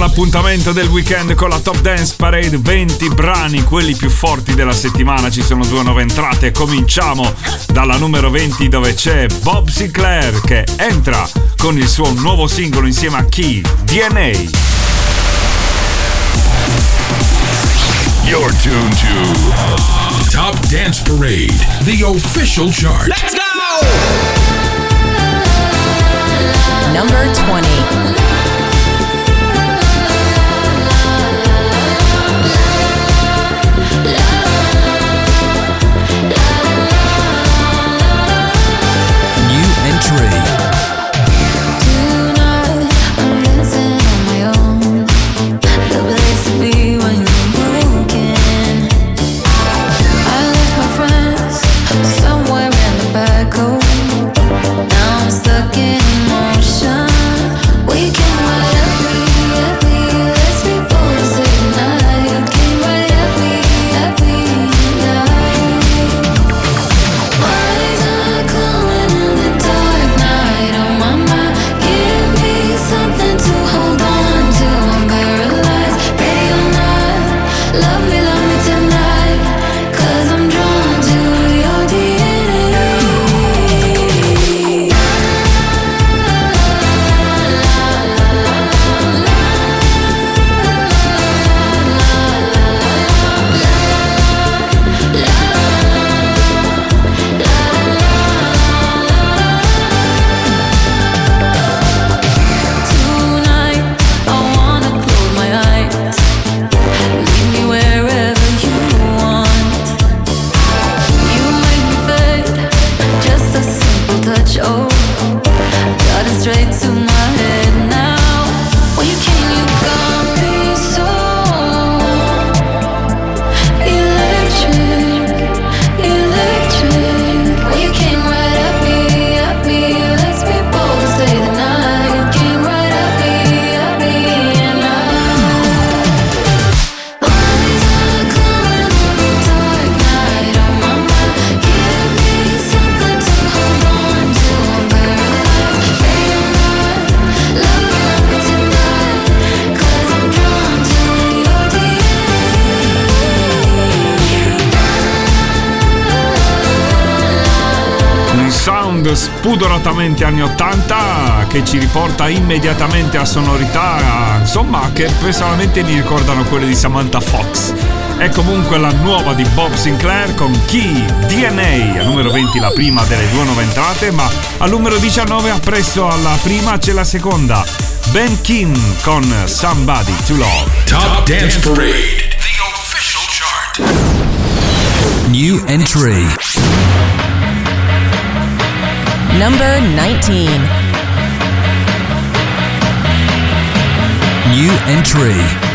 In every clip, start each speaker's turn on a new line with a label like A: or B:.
A: l'appuntamento del weekend con la Top Dance Parade 20 brani, quelli più forti della settimana. Ci sono due nuove entrate. Cominciamo dalla numero 20 dove c'è Bob Sinclair che entra con il suo nuovo singolo insieme a Key, DNA.
B: You're tuned to Top Dance Parade, the official chart.
C: Let's go!
D: Number 20.
A: Spudoratamente anni 80 che ci riporta immediatamente a sonorità insomma che personalmente mi ricordano quelle di Samantha Fox. È comunque la nuova di Bob Sinclair con Key DNA, a numero 20 la prima delle due nuove entrate, ma al numero 19 appresso alla prima c'è la seconda, Ben Kim con Somebody to Love.
B: Top Dance Parade, the official chart.
E: New entry.
D: Number 19.
E: New entry.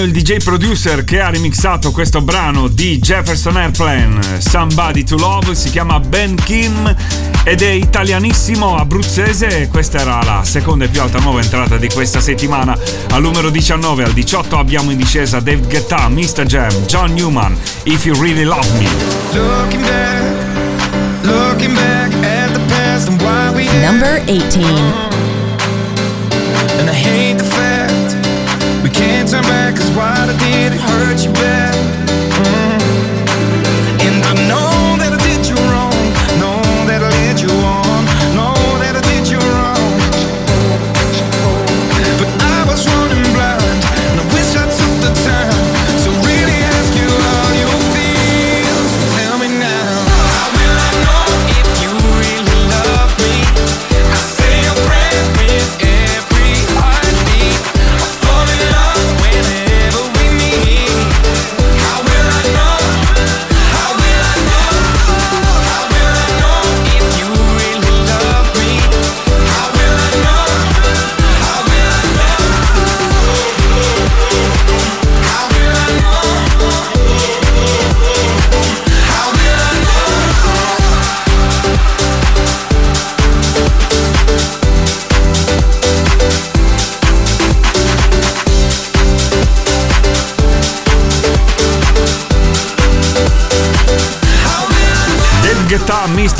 A: L'italiano, il DJ producer che ha remixato questo brano di Jefferson Airplane, Somebody to Love, si chiama Ben Kim ed è italianissimo abruzzese. Questa era la seconda e più alta nuova entrata di questa settimana. Al numero 19 al 18 abbiamo in discesa Dave Guetta, Mr. Jam, John Newman, If You Really Love Me.
C: Looking back, looking back at the past and why we
D: Number 18.
C: Turn back cause what I did it hurt you bad.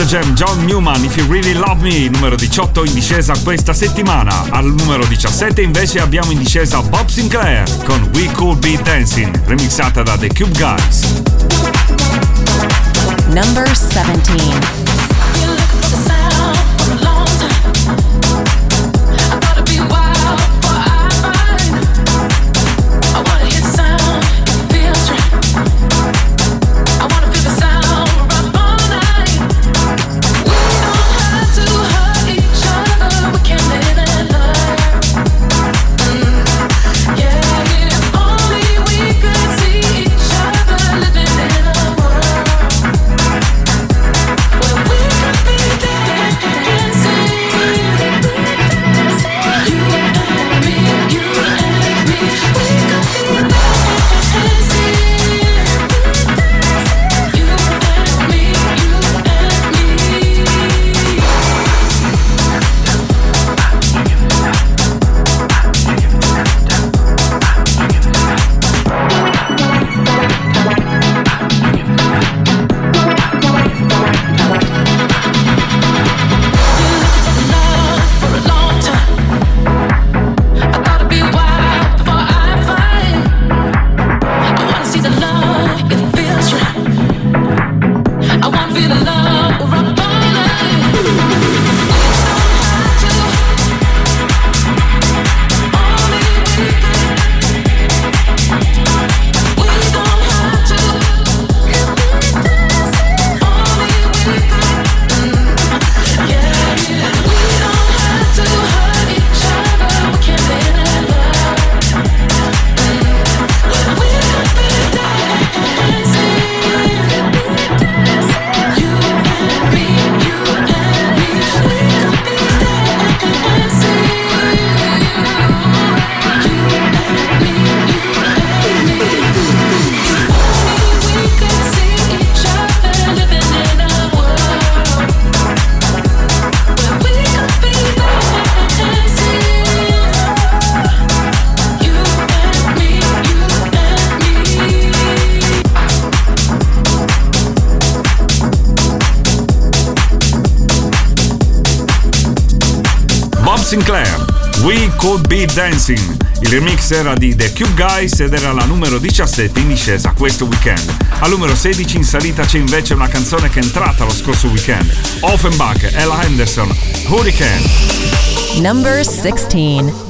A: Jam, John Newman, If You Really Love Me, numero 18 in discesa questa settimana. Al numero 17 invece abbiamo in discesa Bob Sinclair con We Could Be Dancing, remixata da The Cube Guys.
D: Number 17.
A: Could Be Dancing. Il remix era di The Cube Guys ed era la numero 17 in discesa questo weekend. Al numero 16 in salita c'è invece una canzone che è entrata lo scorso weekend. Offenbach, Ella Henderson, Hurricane.
D: Number 16.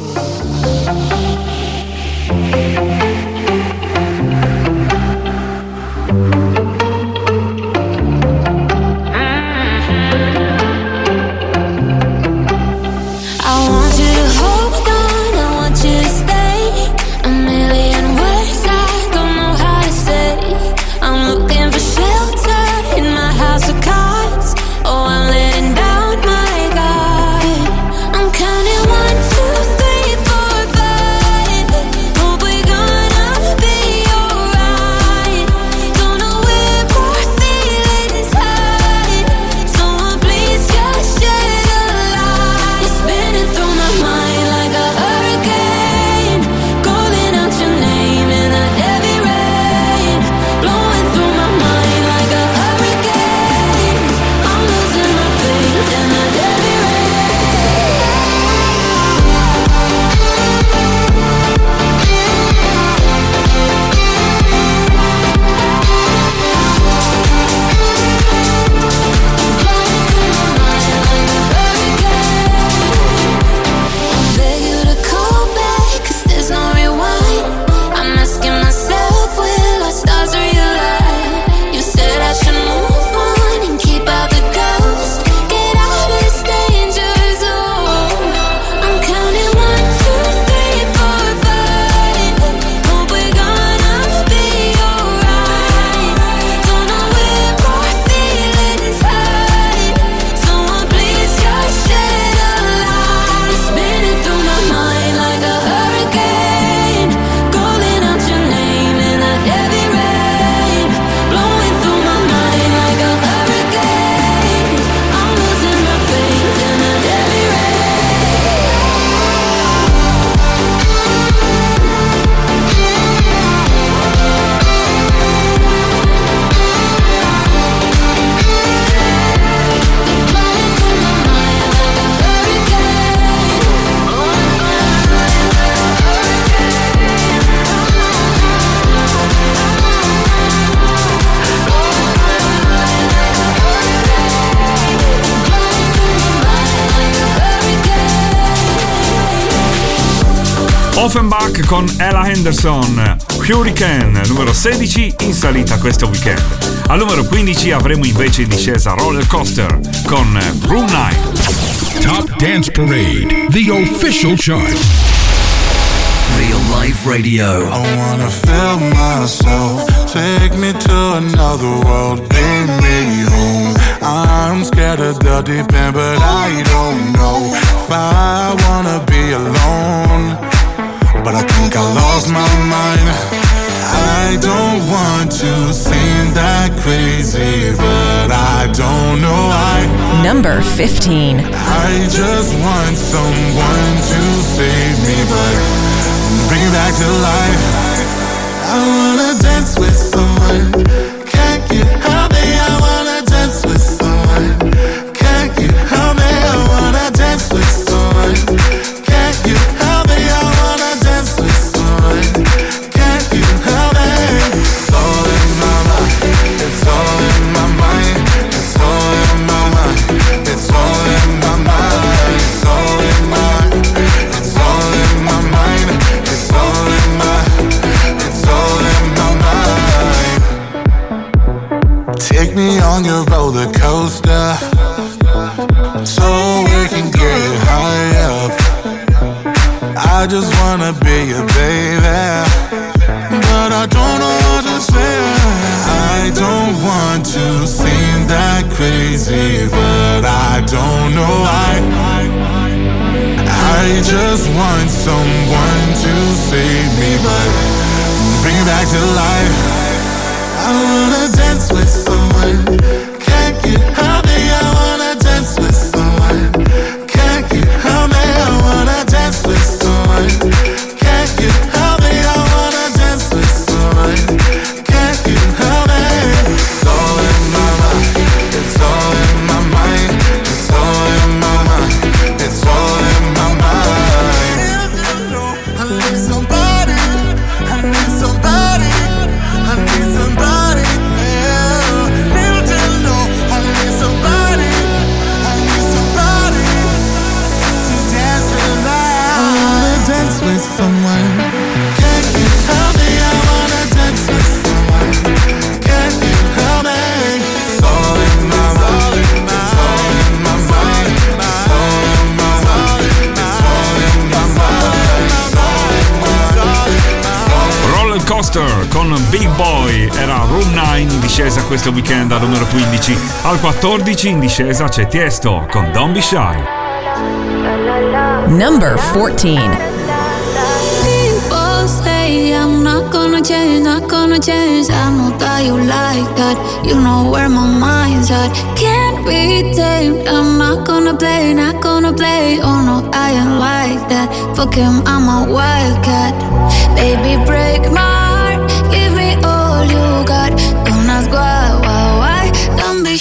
A: Con Ella Henderson, Hurricane, numero 16 in salita questo weekend. Al numero 15 avremo invece in discesa Roller Coaster con Room 9.
B: Top Dance Parade, the official chart.
F: Real Life Radio.
G: I wanna feel myself. Take me to another world. Bring me home. I'm scared of the deep end, but I don't know if I wanna be alone. But I think I lost my mind. I don't want to seem that crazy, but I don't know why.
H: Number 15.
G: I just want someone to save me, but bring it back to life. I wanna dance with someone. Can't you help just wanna be your baby, but I don't know what to say. I don't want to seem that crazy, but I don't know why. I just want someone to save me, but bring it back to life. I wanna dance with someone.
A: Al 14 in discesa c'è Tiesto con Don't Be Shy.
H: Number 14.
D: People say I'm not gonna change, not gonna change. I know that you like that. You know where my mind's at. Can't be tamed. I'm not gonna play, not gonna play. Oh no, I ain't like that. Fuck him, I'm a wildcat. Baby, break my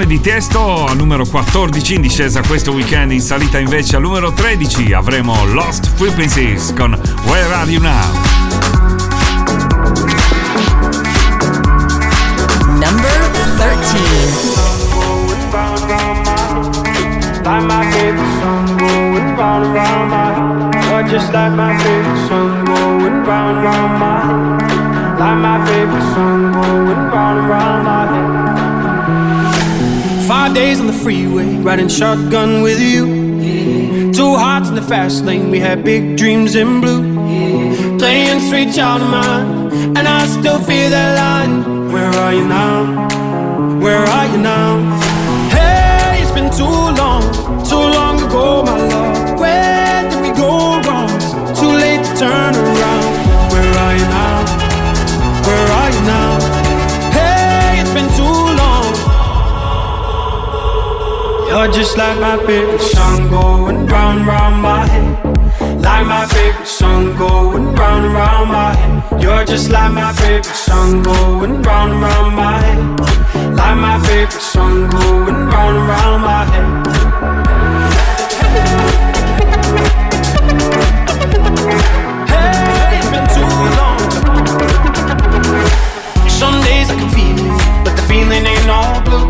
A: posizione di testo al numero 14 in discesa questo weekend, in salita invece al numero 13 avremo Lost Frequencies con Where Are You Now?
H: Number 13
I: Like my favorite
J: song going round and round my head. Freeway, riding shotgun with you. Two hearts in the fast lane, we had big dreams in blue. Playing sweet child of mine, and I still feel that line. Where are you now? Just like my favorite song going round, round my head. Like my favorite song going round round my head. You're just like my favorite song going round round my head. Like my favorite song going round round my head. Hey, it's been too long. Some days I can feel it, but the feeling ain't all blue.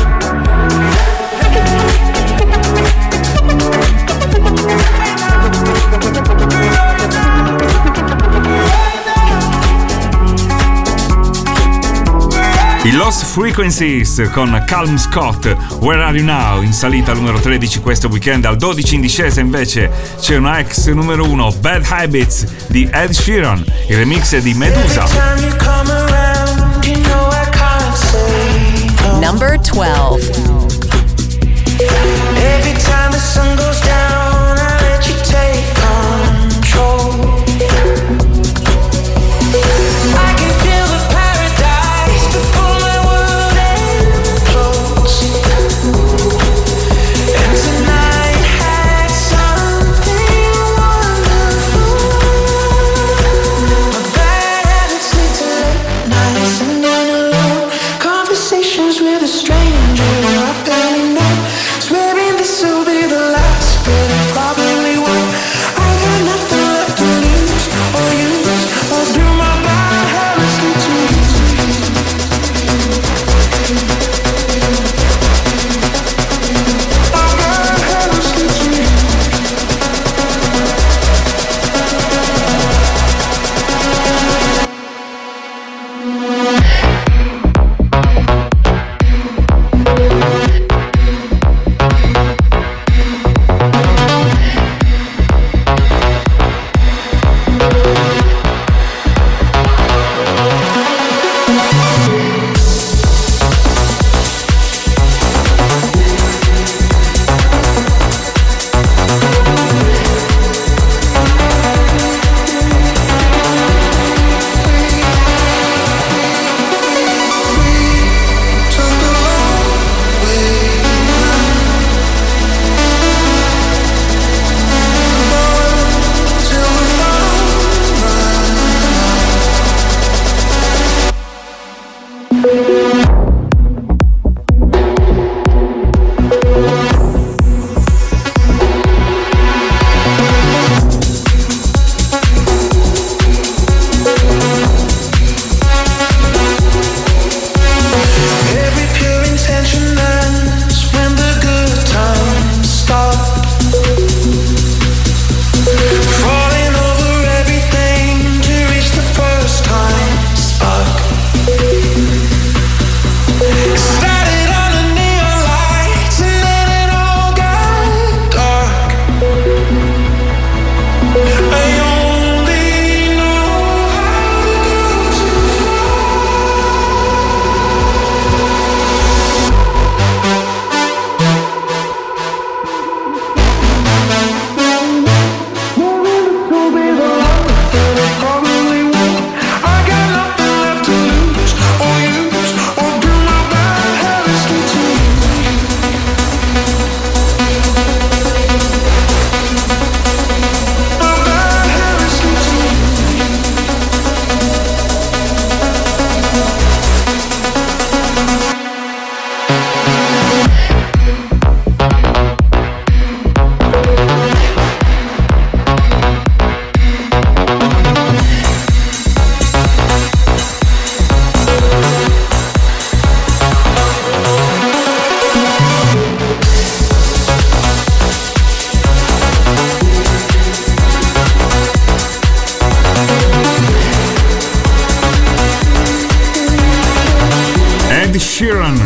A: I Lost Frequencies con Calm Scott, Where Are You Now? In salita al numero 13 questo weekend, al 12 in discesa invece c'è una ex numero 1, Bad Habits di Ed Sheeran, il remix di Medusa.
H: Number 12.
K: Every time the sun goes down,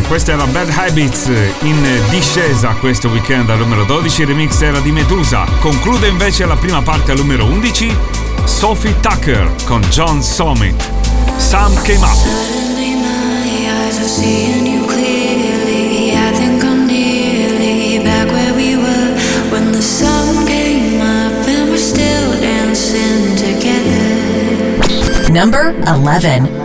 A: questa era Bad Habits in discesa questo weekend al numero 12, il remix era di Medusa. Conclude invece la prima parte al numero 11 Sophie Tucker con John Summit. Sam came up.
D: number 11.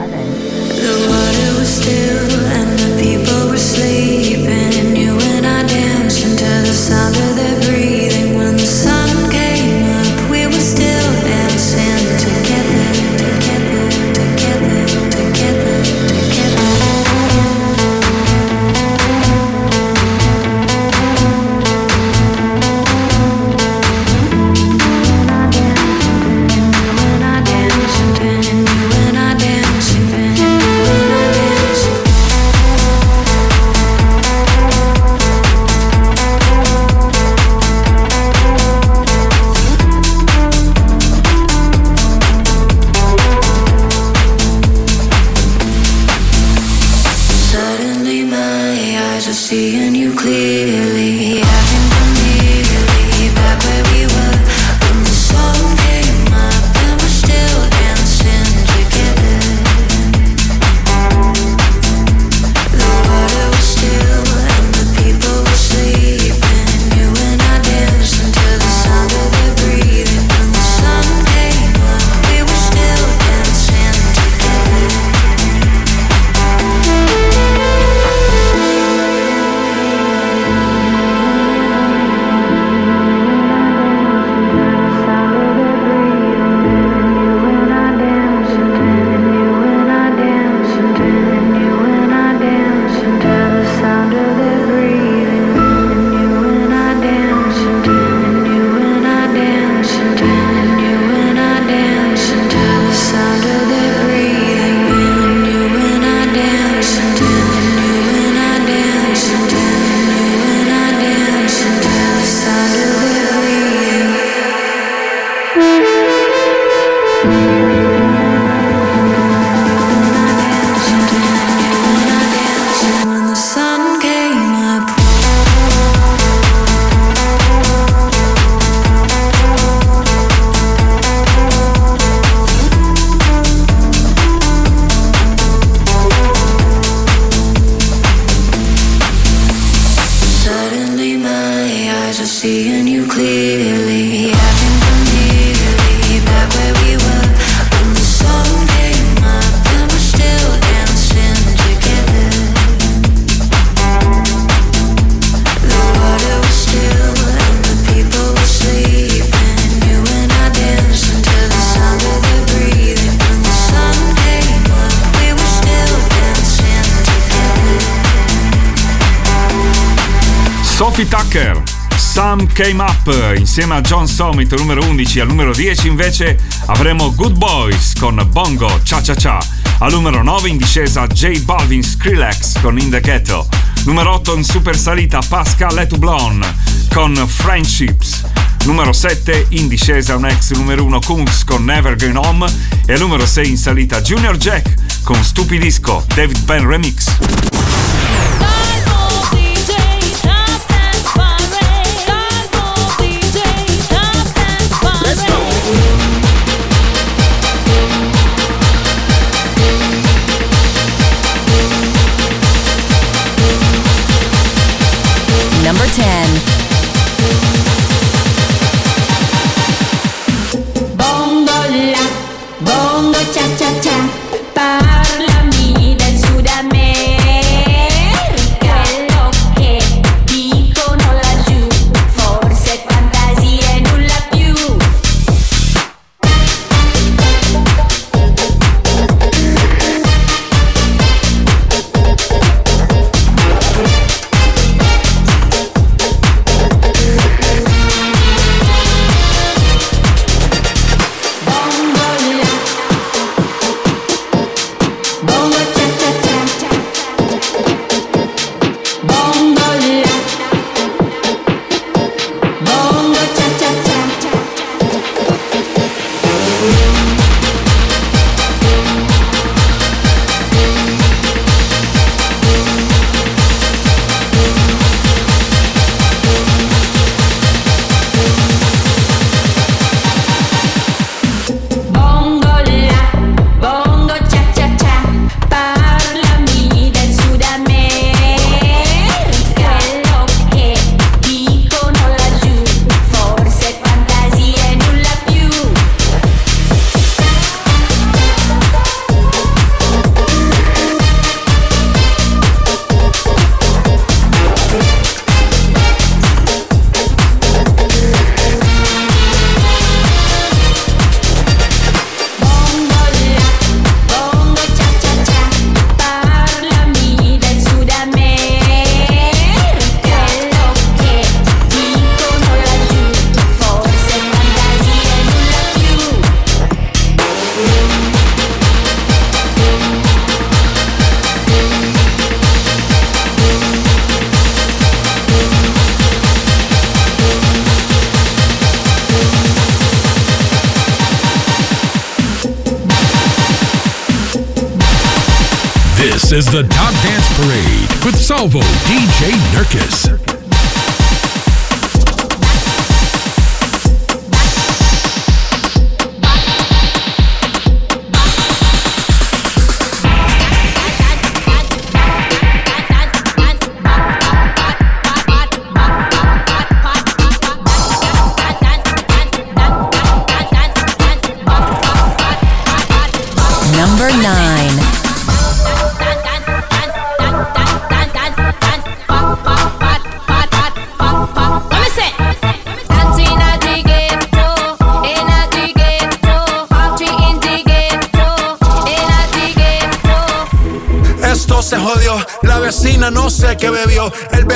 A: Sophie Tucker. Sam Came Up insieme a John Summit numero 11 al numero 10 invece avremo Good Boys con Bongo Cha Cha Cha. Al numero 9 in discesa J Balvin Skrillex con In The Ghetto. Numero 8 in super salita Pascal Etoublon con Friendships. Numero 7 in discesa un ex numero 1 Kungs con Never Going Home. E al numero 6 in salita Junior Jack con Stupidisco David Ben Remix.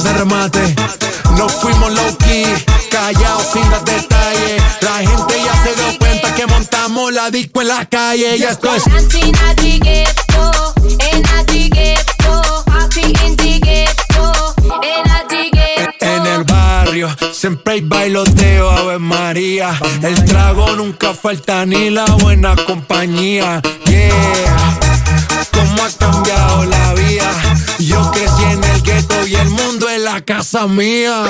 L: ese remate. no fuimos low key, callados sin dar detalles. La gente ya se dio cuenta que montamos la disco en la calle. Ya esto. En el barrio Siempre hay bailoteo, Ave María. El trago nunca falta ni la buena compañía. Yeah, cómo ha cambiado la vida. Yo crecí y el mundo es la casa mía.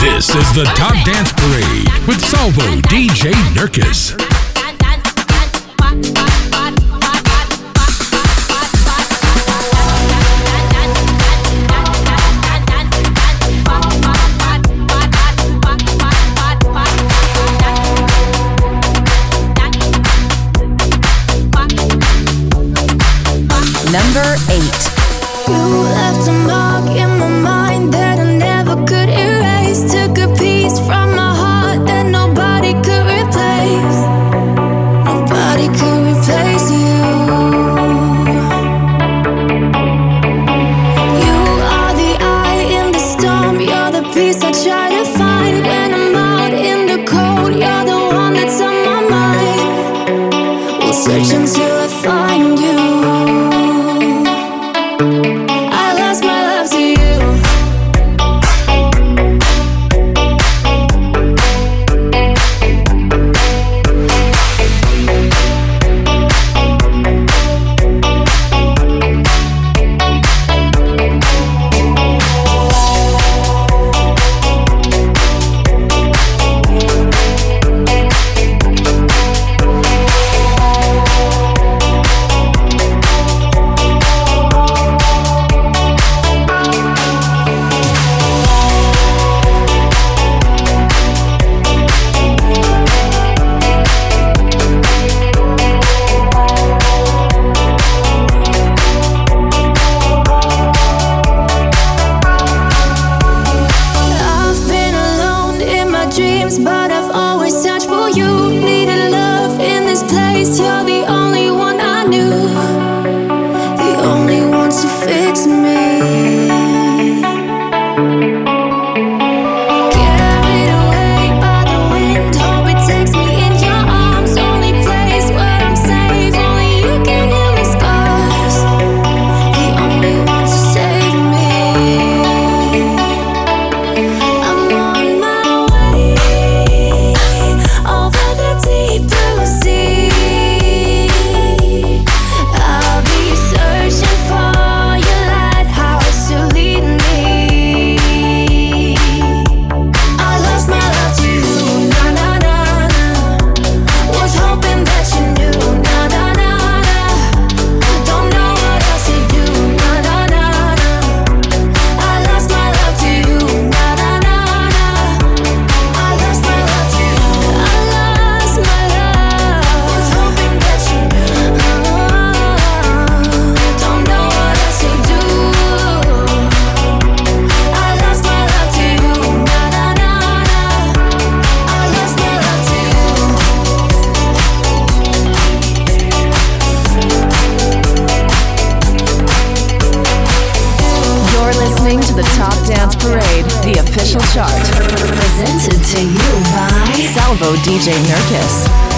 B: This is the Top Dance Parade with Salvo DJ Nurkis.
H: number
D: eight.
M: DJ Nurkis.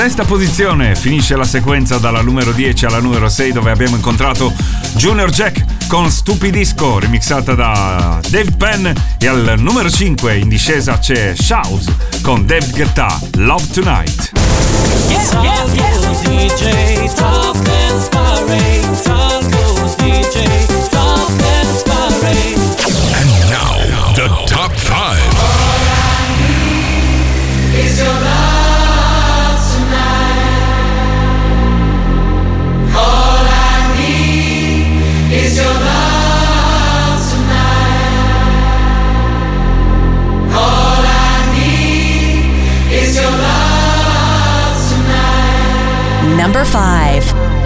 A: Sesta posizione finisce la sequenza dalla numero 10 alla numero 6 dove abbiamo incontrato Junior Jack con Stupidisco remixata da Dave Penn e al numero 5 in discesa c'è Shouse con David Guetta Love Tonight.
C: Yeah, yeah, yeah.
D: number
A: five.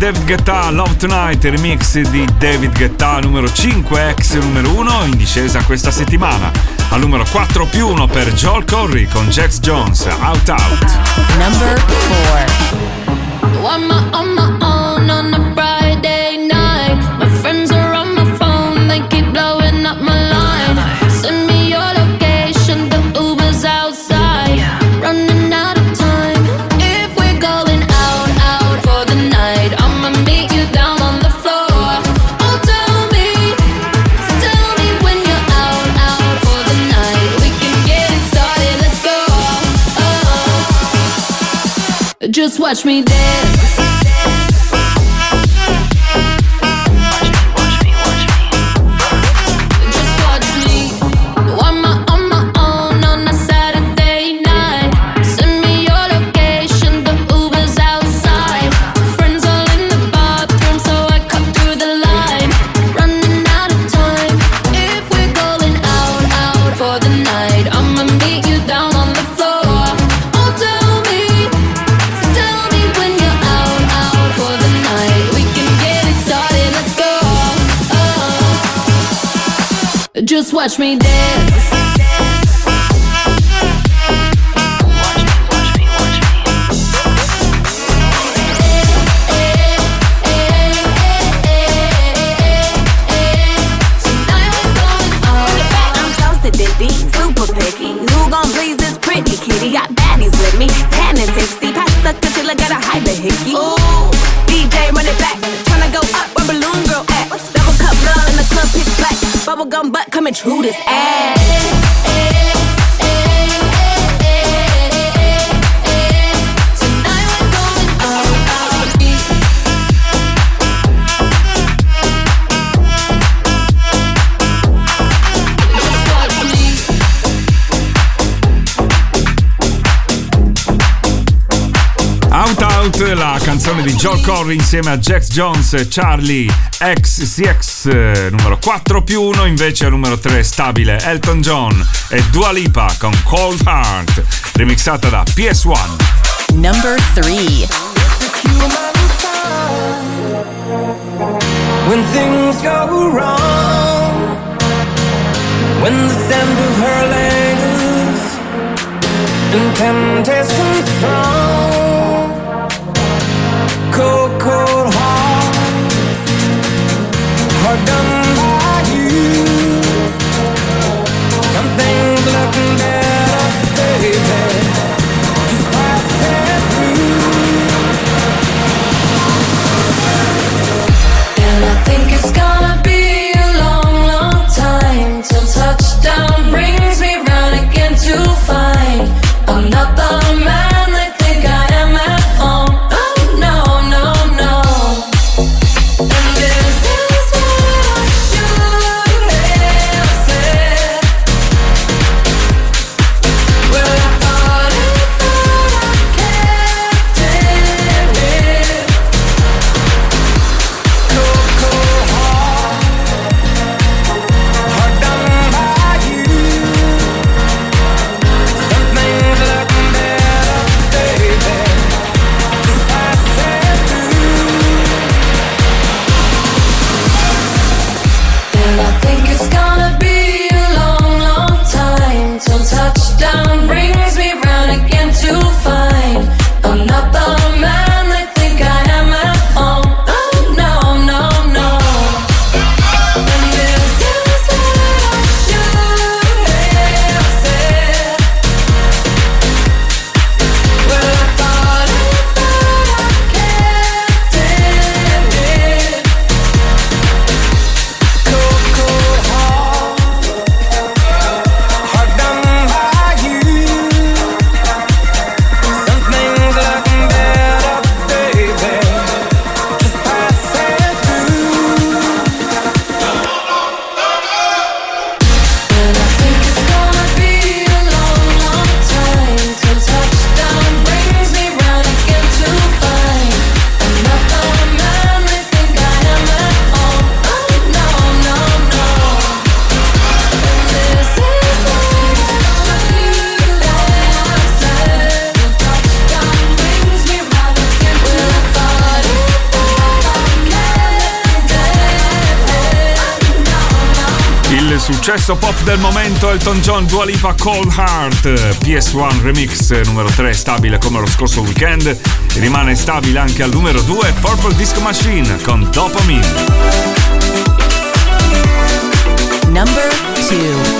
A: David Guetta Love Tonight, remix di David Guetta numero 5, ex numero 1 in discesa questa settimana. Al numero 4 più 1 per Joel Corry con Jax Jones, Out Out.
D: Number 4.
N: watch me dance. touch me down Out,
A: la canzone di Joel Corry insieme a Jax Jones e Charlie XCX numero 4 più 1, invece al numero 3 stabile Elton John e Dua Lipa con Cold Heart, remixata da PS1.
C: Number 3
D: When things go wrong When the sand of her legs And temptation strong Something's looking better, baby.
A: del momento Elton John Dua Lipa Cold Heart. PS1 Remix numero 3 stabile come lo scorso weekend. Rimane stabile anche al numero 2 Purple Disco Machine con Dopamine.
C: Number 2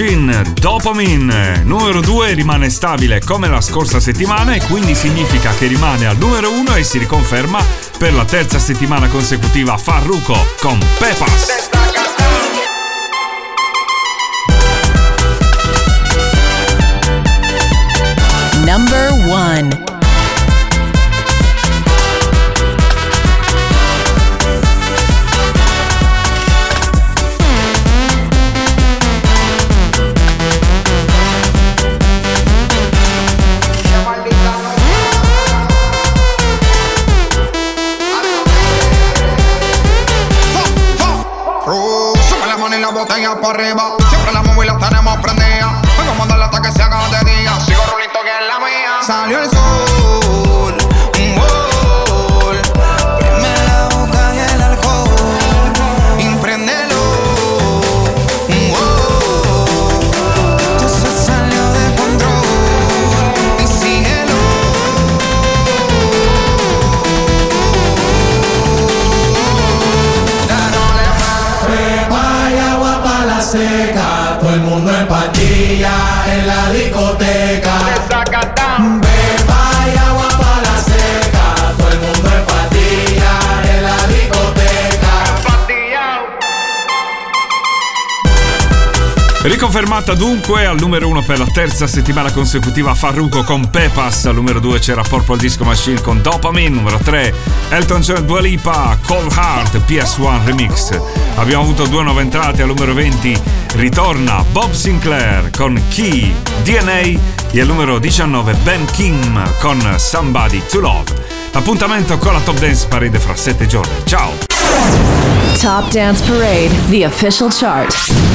A: Machine Dopamine. Numero 2 rimane stabile come la scorsa settimana e quindi significa che rimane al numero 1 e si riconferma per la terza settimana consecutiva Farruko con Pepas.
D: Number
O: 1 la
A: Riconfermata dunque al numero 1 per la terza settimana consecutiva Farruko con Pepas, al numero 2 c'era Purple Disco Machine con Dopamine, numero 3 Elton John Dua Lipa, Cold Heart PS1 Remix. Abbiamo avuto due nuove entrate al numero 20, ritorna Bob Sinclair con Key, DNA e al numero 19 Ben Kim con Somebody to Love. L'appuntamento con la Top Dance Parade fra 7 giorni. Ciao!
H: Top Dance Parade, the official chart.